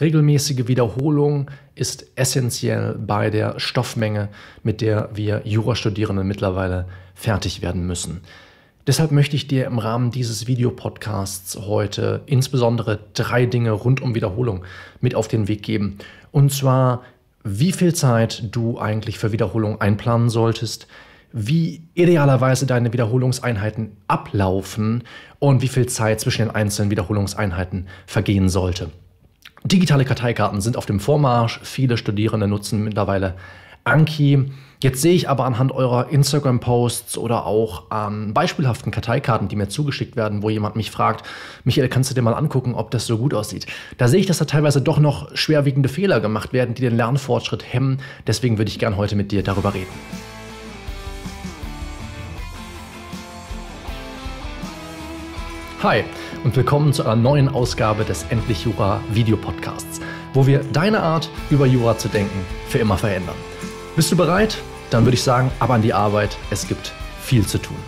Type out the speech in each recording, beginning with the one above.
Regelmäßige Wiederholung ist essentiell bei der Stoffmenge, mit der wir Jurastudierenden mittlerweile fertig werden müssen. Deshalb möchte ich dir im Rahmen dieses Videopodcasts heute insbesondere drei Dinge rund um Wiederholung mit auf den Weg geben. Und zwar, wie viel Zeit du eigentlich für Wiederholung einplanen solltest, wie idealerweise deine Wiederholungseinheiten ablaufen und wie viel Zeit zwischen den einzelnen Wiederholungseinheiten vergehen sollte. Digitale Karteikarten sind auf dem Vormarsch. Viele Studierende nutzen mittlerweile Anki. Jetzt sehe ich aber anhand eurer Instagram-Posts oder auch an beispielhaften Karteikarten, die mir zugeschickt werden, wo jemand mich fragt, Michael, kannst du dir mal angucken, ob das so gut aussieht? Da sehe ich, dass da teilweise doch noch schwerwiegende Fehler gemacht werden, die den Lernfortschritt hemmen. Deswegen würde ich gern heute mit dir darüber reden. Hi und willkommen zu einer neuen Ausgabe des Endlich Jura Videopodcasts, wo wir deine Art, über Jura zu denken, für immer verändern. Bist du bereit? Dann würde ich sagen, ab an die Arbeit. Es gibt viel zu tun.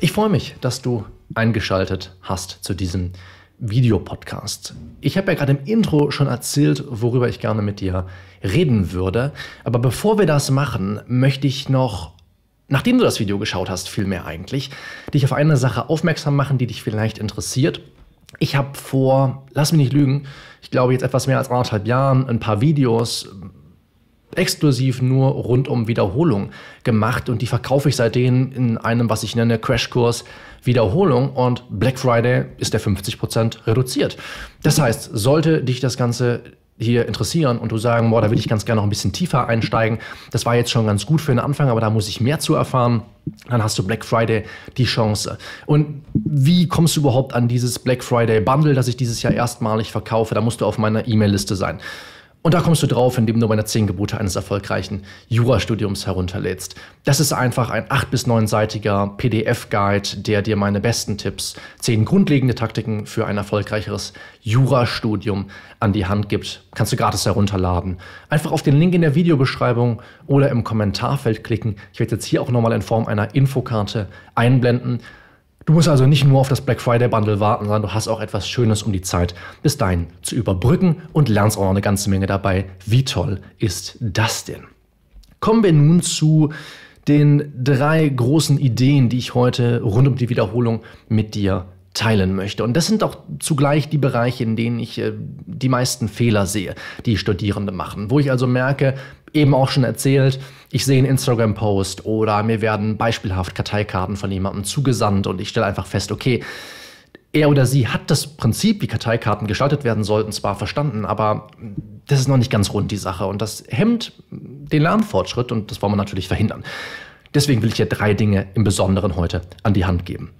Ich freue mich, dass du eingeschaltet hast zu diesem Videopodcast. Ich habe ja gerade im Intro schon erzählt, worüber ich gerne mit dir reden würde. Aber bevor wir das machen, möchte ich noch nachdem du das Video geschaut hast, vielmehr eigentlich, dich auf eine Sache aufmerksam machen, die dich vielleicht interessiert. Ich habe vor, lass mich nicht lügen, ich glaube jetzt etwas mehr als anderthalb Jahren ein paar Videos exklusiv nur rund um Wiederholung gemacht und die verkaufe ich seitdem in einem, was ich nenne, Crashkurs Wiederholung und Black Friday ist der 50% reduziert. Das heißt, sollte dich das Ganze hier interessieren und du sagen, boah, da will ich ganz gerne noch ein bisschen tiefer einsteigen. Das war jetzt schon ganz gut für den Anfang, aber da muss ich mehr zu erfahren. Dann hast du Black Friday die Chance. Und wie kommst du überhaupt an dieses Black Friday Bundle, das ich dieses Jahr erstmalig verkaufe? Da musst du auf meiner E-Mail-Liste sein. Und da kommst du drauf, indem du meine 10 Gebote eines erfolgreichen Jurastudiums herunterlädst. Das ist einfach ein 8- bis 9-seitiger PDF-Guide, der dir meine besten Tipps, 10 grundlegende Taktiken für ein erfolgreicheres Jurastudium an die Hand gibt. Kannst du gratis herunterladen. Einfach auf den Link in der Videobeschreibung oder im Kommentarfeld klicken. Ich werde jetzt hier auch nochmal in Form einer Infokarte einblenden. Du musst also nicht nur auf das Black Friday Bundle warten, sondern du hast auch etwas Schönes, um die Zeit bis dahin zu überbrücken und lernst auch noch eine ganze Menge dabei. Wie toll ist das denn? Kommen wir nun zu den drei großen Ideen, die ich heute rund um die Wiederholung mit dir teilen möchte. Und das sind auch zugleich die Bereiche, in denen ich äh, die meisten Fehler sehe, die Studierende machen. Wo ich also merke, eben auch schon erzählt, ich sehe einen Instagram-Post oder mir werden beispielhaft Karteikarten von jemandem zugesandt und ich stelle einfach fest, okay, er oder sie hat das Prinzip, wie Karteikarten gestaltet werden sollten, zwar verstanden, aber das ist noch nicht ganz rund die Sache und das hemmt den Lernfortschritt und das wollen wir natürlich verhindern. Deswegen will ich dir drei Dinge im Besonderen heute an die Hand geben.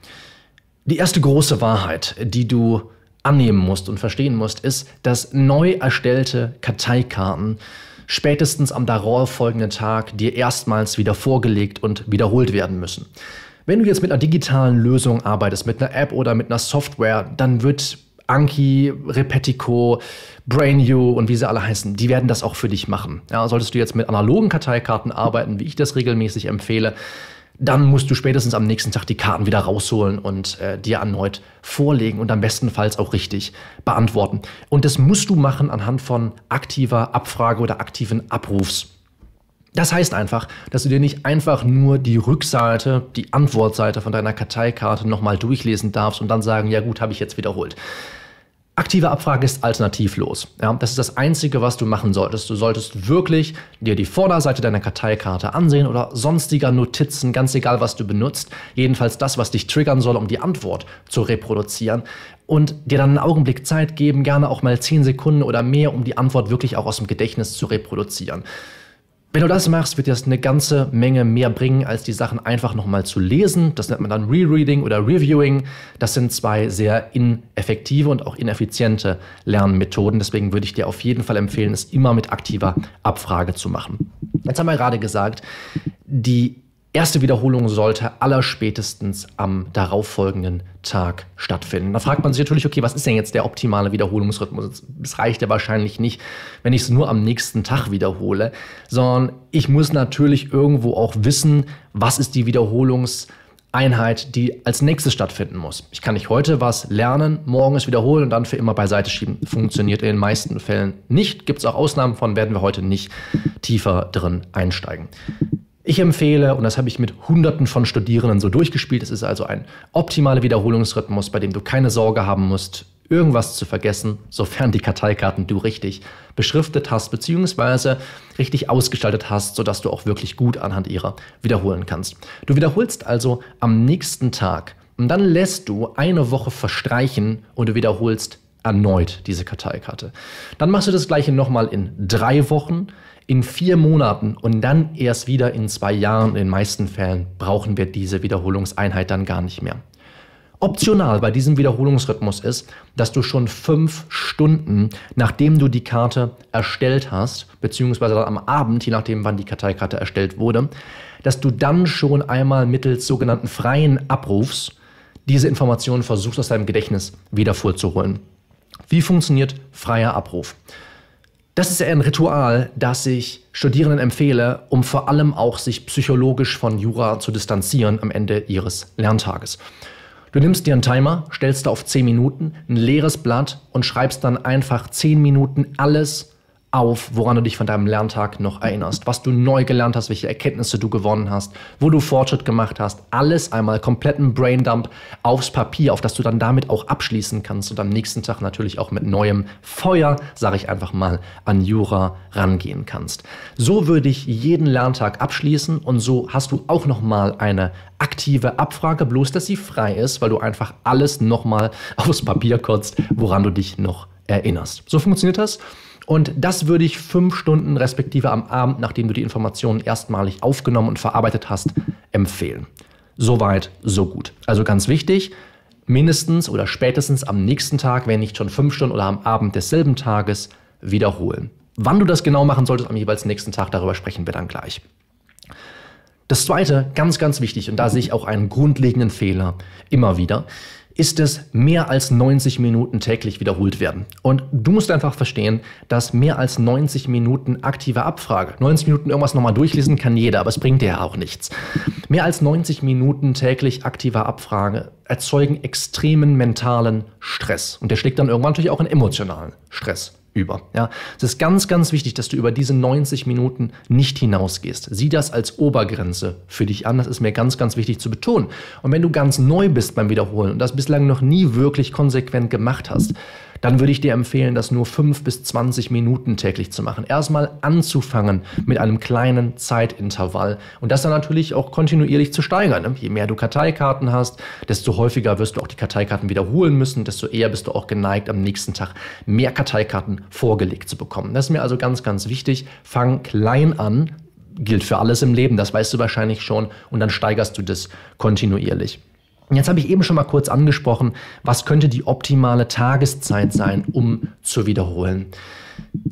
Die erste große Wahrheit, die du annehmen musst und verstehen musst, ist, dass neu erstellte Karteikarten spätestens am darauffolgenden Tag dir erstmals wieder vorgelegt und wiederholt werden müssen. Wenn du jetzt mit einer digitalen Lösung arbeitest, mit einer App oder mit einer Software, dann wird Anki, Repetico, BrainU und wie sie alle heißen, die werden das auch für dich machen. Ja, solltest du jetzt mit analogen Karteikarten arbeiten, wie ich das regelmäßig empfehle, dann musst du spätestens am nächsten Tag die Karten wieder rausholen und äh, dir erneut vorlegen und am bestenfalls auch richtig beantworten. Und das musst du machen anhand von aktiver Abfrage oder aktiven Abrufs. Das heißt einfach, dass du dir nicht einfach nur die Rückseite, die Antwortseite von deiner Karteikarte nochmal durchlesen darfst und dann sagen, ja gut, habe ich jetzt wiederholt. Aktive Abfrage ist alternativlos. Ja, das ist das Einzige, was du machen solltest. Du solltest wirklich dir die Vorderseite deiner Karteikarte ansehen oder sonstiger Notizen, ganz egal, was du benutzt. Jedenfalls das, was dich triggern soll, um die Antwort zu reproduzieren. Und dir dann einen Augenblick Zeit geben, gerne auch mal zehn Sekunden oder mehr, um die Antwort wirklich auch aus dem Gedächtnis zu reproduzieren. Wenn du das machst, wird dir das eine ganze Menge mehr bringen, als die Sachen einfach nochmal zu lesen. Das nennt man dann Rereading oder Reviewing. Das sind zwei sehr ineffektive und auch ineffiziente Lernmethoden. Deswegen würde ich dir auf jeden Fall empfehlen, es immer mit aktiver Abfrage zu machen. Jetzt haben wir gerade gesagt, die erste Wiederholung sollte allerspätestens am darauffolgenden Tag stattfinden. Da fragt man sich natürlich, okay, was ist denn jetzt der optimale Wiederholungsrhythmus? Es reicht ja wahrscheinlich nicht, wenn ich es nur am nächsten Tag wiederhole, sondern ich muss natürlich irgendwo auch wissen, was ist die Wiederholungs- Einheit, die als nächstes stattfinden muss. Ich kann nicht heute was lernen, morgen es wiederholen und dann für immer beiseite schieben. Funktioniert in den meisten Fällen nicht. Gibt es auch Ausnahmen von, werden wir heute nicht tiefer drin einsteigen. Ich empfehle, und das habe ich mit Hunderten von Studierenden so durchgespielt, es ist also ein optimaler Wiederholungsrhythmus, bei dem du keine Sorge haben musst, irgendwas zu vergessen, sofern die Karteikarten du richtig beschriftet hast, beziehungsweise richtig ausgestaltet hast, sodass du auch wirklich gut anhand ihrer wiederholen kannst. Du wiederholst also am nächsten Tag und dann lässt du eine Woche verstreichen und du wiederholst erneut diese Karteikarte. Dann machst du das gleiche nochmal in drei Wochen, in vier Monaten und dann erst wieder in zwei Jahren. In den meisten Fällen brauchen wir diese Wiederholungseinheit dann gar nicht mehr. Optional bei diesem Wiederholungsrhythmus ist, dass du schon fünf Stunden, nachdem du die Karte erstellt hast, beziehungsweise am Abend, je nachdem, wann die Karteikarte erstellt wurde, dass du dann schon einmal mittels sogenannten freien Abrufs diese Informationen versuchst aus deinem Gedächtnis wieder vorzuholen. Wie funktioniert freier Abruf? Das ist ein Ritual, das ich Studierenden empfehle, um vor allem auch sich psychologisch von Jura zu distanzieren am Ende ihres Lerntages. Du nimmst dir einen Timer, stellst da auf 10 Minuten, ein leeres Blatt und schreibst dann einfach 10 Minuten alles auf, woran du dich von deinem Lerntag noch erinnerst, was du neu gelernt hast, welche Erkenntnisse du gewonnen hast, wo du Fortschritt gemacht hast. Alles einmal kompletten Braindump aufs Papier, auf das du dann damit auch abschließen kannst und am nächsten Tag natürlich auch mit neuem Feuer, sage ich einfach mal, an Jura rangehen kannst. So würde ich jeden Lerntag abschließen und so hast du auch nochmal eine aktive Abfrage, bloß dass sie frei ist, weil du einfach alles nochmal aufs Papier kotzt, woran du dich noch erinnerst. So funktioniert das. Und das würde ich fünf Stunden respektive am Abend, nachdem du die Informationen erstmalig aufgenommen und verarbeitet hast, empfehlen. Soweit, so gut. Also ganz wichtig, mindestens oder spätestens am nächsten Tag, wenn nicht schon fünf Stunden oder am Abend desselben Tages, wiederholen. Wann du das genau machen solltest am jeweils nächsten Tag, darüber sprechen wir dann gleich. Das zweite, ganz, ganz wichtig, und da sehe ich auch einen grundlegenden Fehler immer wieder, ist es mehr als 90 Minuten täglich wiederholt werden. Und du musst einfach verstehen, dass mehr als 90 Minuten aktive Abfrage, 90 Minuten irgendwas nochmal durchlesen kann jeder, aber es bringt dir ja auch nichts. Mehr als 90 Minuten täglich aktive Abfrage erzeugen extremen mentalen Stress. Und der schlägt dann irgendwann natürlich auch in emotionalen Stress über. Ja, es ist ganz, ganz wichtig, dass du über diese 90 Minuten nicht hinausgehst. Sieh das als Obergrenze für dich an. Das ist mir ganz, ganz wichtig zu betonen. Und wenn du ganz neu bist beim Wiederholen und das bislang noch nie wirklich konsequent gemacht hast, dann würde ich dir empfehlen, das nur 5 bis 20 Minuten täglich zu machen. Erstmal anzufangen mit einem kleinen Zeitintervall und das dann natürlich auch kontinuierlich zu steigern. Ne? Je mehr du Karteikarten hast, desto häufiger wirst du auch die Karteikarten wiederholen müssen, desto eher bist du auch geneigt, am nächsten Tag mehr Karteikarten vorgelegt zu bekommen. Das ist mir also ganz, ganz wichtig. Fang klein an, gilt für alles im Leben, das weißt du wahrscheinlich schon, und dann steigerst du das kontinuierlich. Jetzt habe ich eben schon mal kurz angesprochen, was könnte die optimale Tageszeit sein, um zu wiederholen.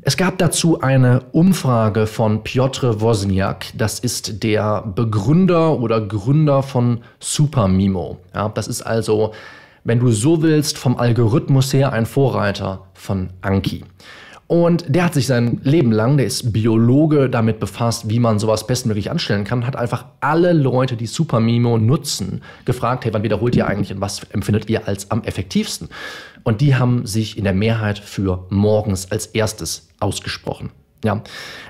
Es gab dazu eine Umfrage von Piotr Wozniak. Das ist der Begründer oder Gründer von Supermimo. Ja, das ist also, wenn du so willst, vom Algorithmus her ein Vorreiter von Anki. Und der hat sich sein Leben lang, der ist Biologe, damit befasst, wie man sowas bestmöglich anstellen kann, hat einfach alle Leute, die Supermimo nutzen, gefragt, hey, wann wiederholt ihr eigentlich und was empfindet ihr als am effektivsten? Und die haben sich in der Mehrheit für morgens als erstes ausgesprochen. Ja,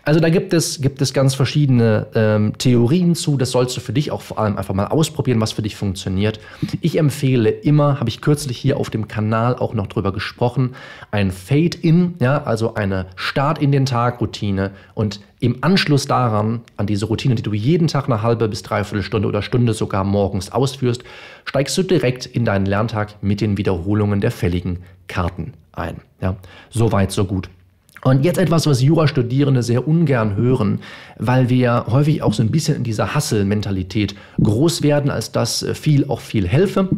also da gibt es, gibt es ganz verschiedene ähm, Theorien zu. Das sollst du für dich auch vor allem einfach mal ausprobieren, was für dich funktioniert. Ich empfehle immer, habe ich kürzlich hier auf dem Kanal auch noch drüber gesprochen, ein Fade-In, ja, also eine Start in den Tag Routine und im Anschluss daran, an diese Routine, die du jeden Tag eine halbe bis dreiviertel Stunde oder Stunde sogar morgens ausführst, steigst du direkt in deinen Lerntag mit den Wiederholungen der fälligen Karten ein. Ja, so weit, so gut. Und jetzt etwas, was Jurastudierende sehr ungern hören, weil wir häufig auch so ein bisschen in dieser Hustle-Mentalität groß werden, als dass viel auch viel helfe.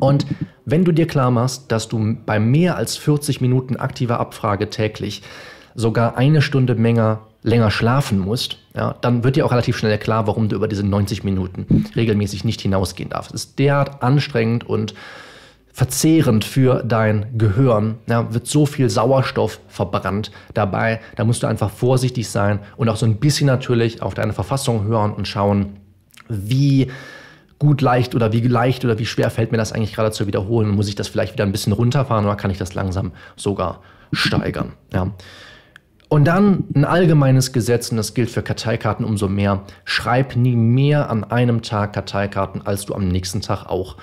Und wenn du dir klar machst, dass du bei mehr als 40 Minuten aktiver Abfrage täglich sogar eine Stunde länger, länger schlafen musst, ja, dann wird dir auch relativ schnell klar, warum du über diese 90 Minuten regelmäßig nicht hinausgehen darfst. Es ist derart anstrengend und verzehrend für dein Gehirn. Ja, wird so viel Sauerstoff verbrannt dabei. Da musst du einfach vorsichtig sein und auch so ein bisschen natürlich auf deine Verfassung hören und schauen, wie gut leicht oder wie leicht oder wie schwer fällt mir das eigentlich gerade zu wiederholen? Muss ich das vielleicht wieder ein bisschen runterfahren oder kann ich das langsam sogar steigern? Ja. Und dann ein allgemeines Gesetz, und das gilt für Karteikarten umso mehr. Schreib nie mehr an einem Tag Karteikarten, als du am nächsten Tag auch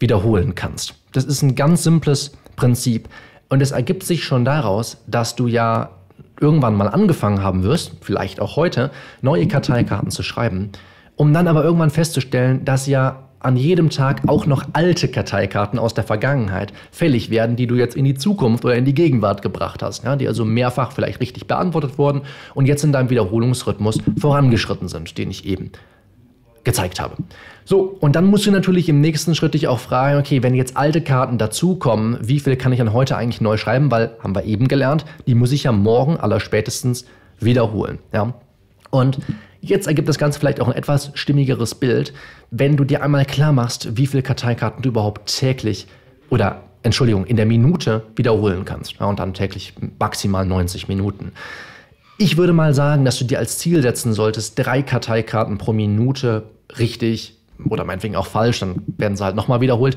wiederholen kannst. Das ist ein ganz simples Prinzip. Und es ergibt sich schon daraus, dass du ja irgendwann mal angefangen haben wirst, vielleicht auch heute, neue Karteikarten zu schreiben, um dann aber irgendwann festzustellen, dass ja an jedem Tag auch noch alte Karteikarten aus der Vergangenheit fällig werden, die du jetzt in die Zukunft oder in die Gegenwart gebracht hast, ja, die also mehrfach vielleicht richtig beantwortet wurden und jetzt in deinem Wiederholungsrhythmus vorangeschritten sind, den ich eben gezeigt habe. So, und dann musst du natürlich im nächsten Schritt dich auch fragen, okay, wenn jetzt alte Karten dazukommen, wie viel kann ich dann heute eigentlich neu schreiben? Weil, haben wir eben gelernt, die muss ich ja morgen aller spätestens wiederholen. Ja? Und jetzt ergibt das Ganze vielleicht auch ein etwas stimmigeres Bild, wenn du dir einmal klar machst, wie viele Karteikarten du überhaupt täglich oder Entschuldigung, in der Minute wiederholen kannst. Ja, und dann täglich maximal 90 Minuten. Ich würde mal sagen, dass du dir als Ziel setzen solltest, drei Karteikarten pro Minute richtig oder meinetwegen auch falsch, dann werden sie halt nochmal wiederholt,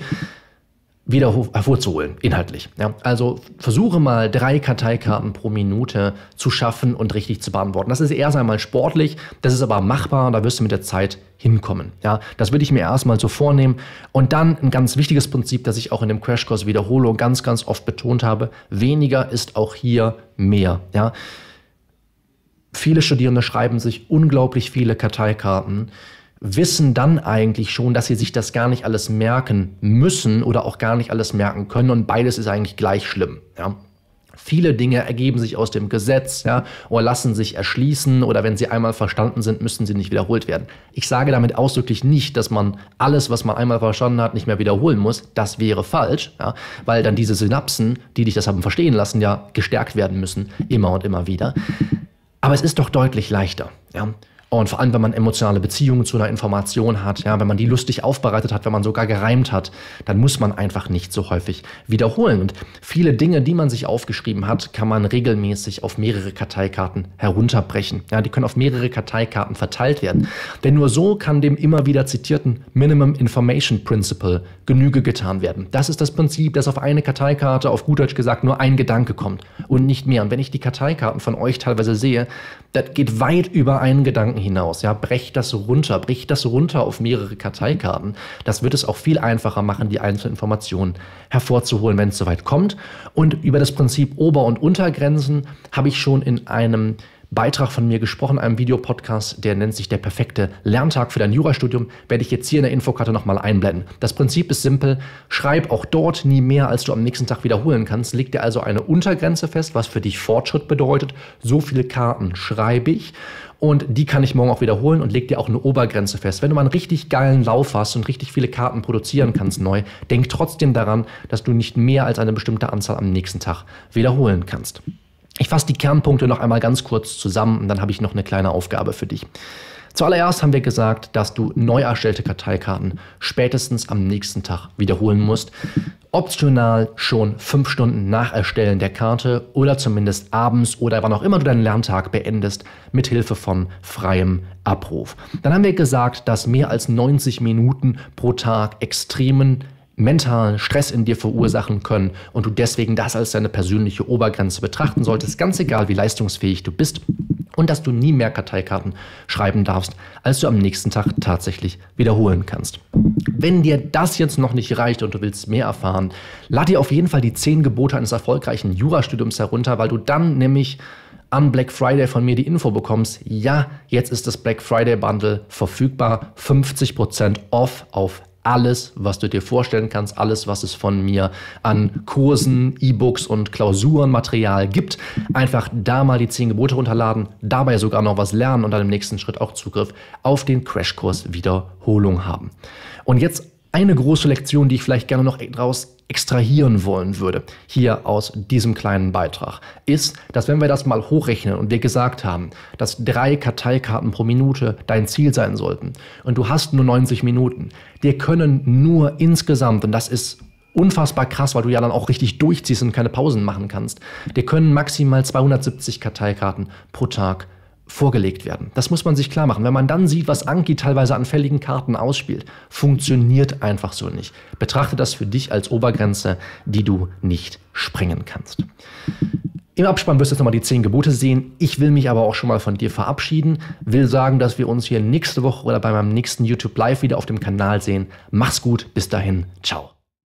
wieder hervorzuholen, inhaltlich. Ja, also versuche mal drei Karteikarten pro Minute zu schaffen und richtig zu beantworten. Das ist erst einmal sportlich, das ist aber machbar und da wirst du mit der Zeit hinkommen. Ja, das würde ich mir erstmal so vornehmen. Und dann ein ganz wichtiges Prinzip, das ich auch in dem Crashkurs wiederhole und ganz, ganz oft betont habe, weniger ist auch hier mehr. Ja, Viele Studierende schreiben sich unglaublich viele Karteikarten, wissen dann eigentlich schon, dass sie sich das gar nicht alles merken müssen oder auch gar nicht alles merken können und beides ist eigentlich gleich schlimm. Ja. Viele Dinge ergeben sich aus dem Gesetz ja, oder lassen sich erschließen oder wenn sie einmal verstanden sind, müssen sie nicht wiederholt werden. Ich sage damit ausdrücklich nicht, dass man alles, was man einmal verstanden hat, nicht mehr wiederholen muss. Das wäre falsch, ja, weil dann diese Synapsen, die dich das haben verstehen lassen, ja gestärkt werden müssen, immer und immer wieder. Aber es ist doch deutlich leichter. Ja? Und vor allem, wenn man emotionale Beziehungen zu einer Information hat, ja, wenn man die lustig aufbereitet hat, wenn man sogar gereimt hat, dann muss man einfach nicht so häufig wiederholen. Und viele Dinge, die man sich aufgeschrieben hat, kann man regelmäßig auf mehrere Karteikarten herunterbrechen. Ja, die können auf mehrere Karteikarten verteilt werden. Denn nur so kann dem immer wieder zitierten Minimum Information Principle Genüge getan werden. Das ist das Prinzip, dass auf eine Karteikarte, auf gut Deutsch gesagt, nur ein Gedanke kommt und nicht mehr. Und wenn ich die Karteikarten von euch teilweise sehe, das geht weit über einen Gedanken hinaus. Ja, brecht das runter, bricht das runter auf mehrere Karteikarten. Das wird es auch viel einfacher machen, die einzelnen Informationen hervorzuholen, wenn es soweit kommt. Und über das Prinzip Ober- und Untergrenzen habe ich schon in einem Beitrag von mir gesprochen, einem Videopodcast, der nennt sich Der perfekte Lerntag für dein Jurastudium, werde ich jetzt hier in der Infokarte nochmal einblenden. Das Prinzip ist simpel, schreib auch dort nie mehr, als du am nächsten Tag wiederholen kannst. Leg dir also eine Untergrenze fest, was für dich Fortschritt bedeutet. So viele Karten schreibe ich und die kann ich morgen auch wiederholen und leg dir auch eine Obergrenze fest. Wenn du mal einen richtig geilen Lauf hast und richtig viele Karten produzieren kannst neu, denk trotzdem daran, dass du nicht mehr als eine bestimmte Anzahl am nächsten Tag wiederholen kannst. Ich fasse die Kernpunkte noch einmal ganz kurz zusammen und dann habe ich noch eine kleine Aufgabe für dich. Zuallererst haben wir gesagt, dass du neu erstellte Karteikarten spätestens am nächsten Tag wiederholen musst. Optional schon fünf Stunden nach Erstellen der Karte oder zumindest abends oder wann auch immer du deinen Lerntag beendest, mit Hilfe von freiem Abruf. Dann haben wir gesagt, dass mehr als 90 Minuten pro Tag extremen mentalen Stress in dir verursachen können und du deswegen das als deine persönliche Obergrenze betrachten solltest, ganz egal wie leistungsfähig du bist und dass du nie mehr Karteikarten schreiben darfst, als du am nächsten Tag tatsächlich wiederholen kannst. Wenn dir das jetzt noch nicht reicht und du willst mehr erfahren, lad dir auf jeden Fall die 10 Gebote eines erfolgreichen Jurastudiums herunter, weil du dann nämlich an Black Friday von mir die Info bekommst, ja, jetzt ist das Black Friday Bundle verfügbar, 50% off auf alles, was du dir vorstellen kannst, alles, was es von mir an Kursen, E-Books und Klausurenmaterial gibt. Einfach da mal die 10 Gebote runterladen, dabei sogar noch was lernen und dann im nächsten Schritt auch Zugriff auf den Crashkurs Wiederholung haben. Und jetzt eine große Lektion, die ich vielleicht gerne noch daraus extrahieren wollen würde, hier aus diesem kleinen Beitrag, ist, dass wenn wir das mal hochrechnen und wir gesagt haben, dass drei Karteikarten pro Minute dein Ziel sein sollten und du hast nur 90 Minuten, dir können nur insgesamt, und das ist unfassbar krass, weil du ja dann auch richtig durchziehst und keine Pausen machen kannst, dir können maximal 270 Karteikarten pro Tag vorgelegt werden. Das muss man sich klar machen. Wenn man dann sieht, was Anki teilweise an fälligen Karten ausspielt, funktioniert einfach so nicht. Betrachte das für dich als Obergrenze, die du nicht sprengen kannst. Im Abspann wirst du jetzt nochmal die zehn Gebote sehen. Ich will mich aber auch schon mal von dir verabschieden. Will sagen, dass wir uns hier nächste Woche oder bei meinem nächsten YouTube Live wieder auf dem Kanal sehen. Mach's gut. Bis dahin. Ciao.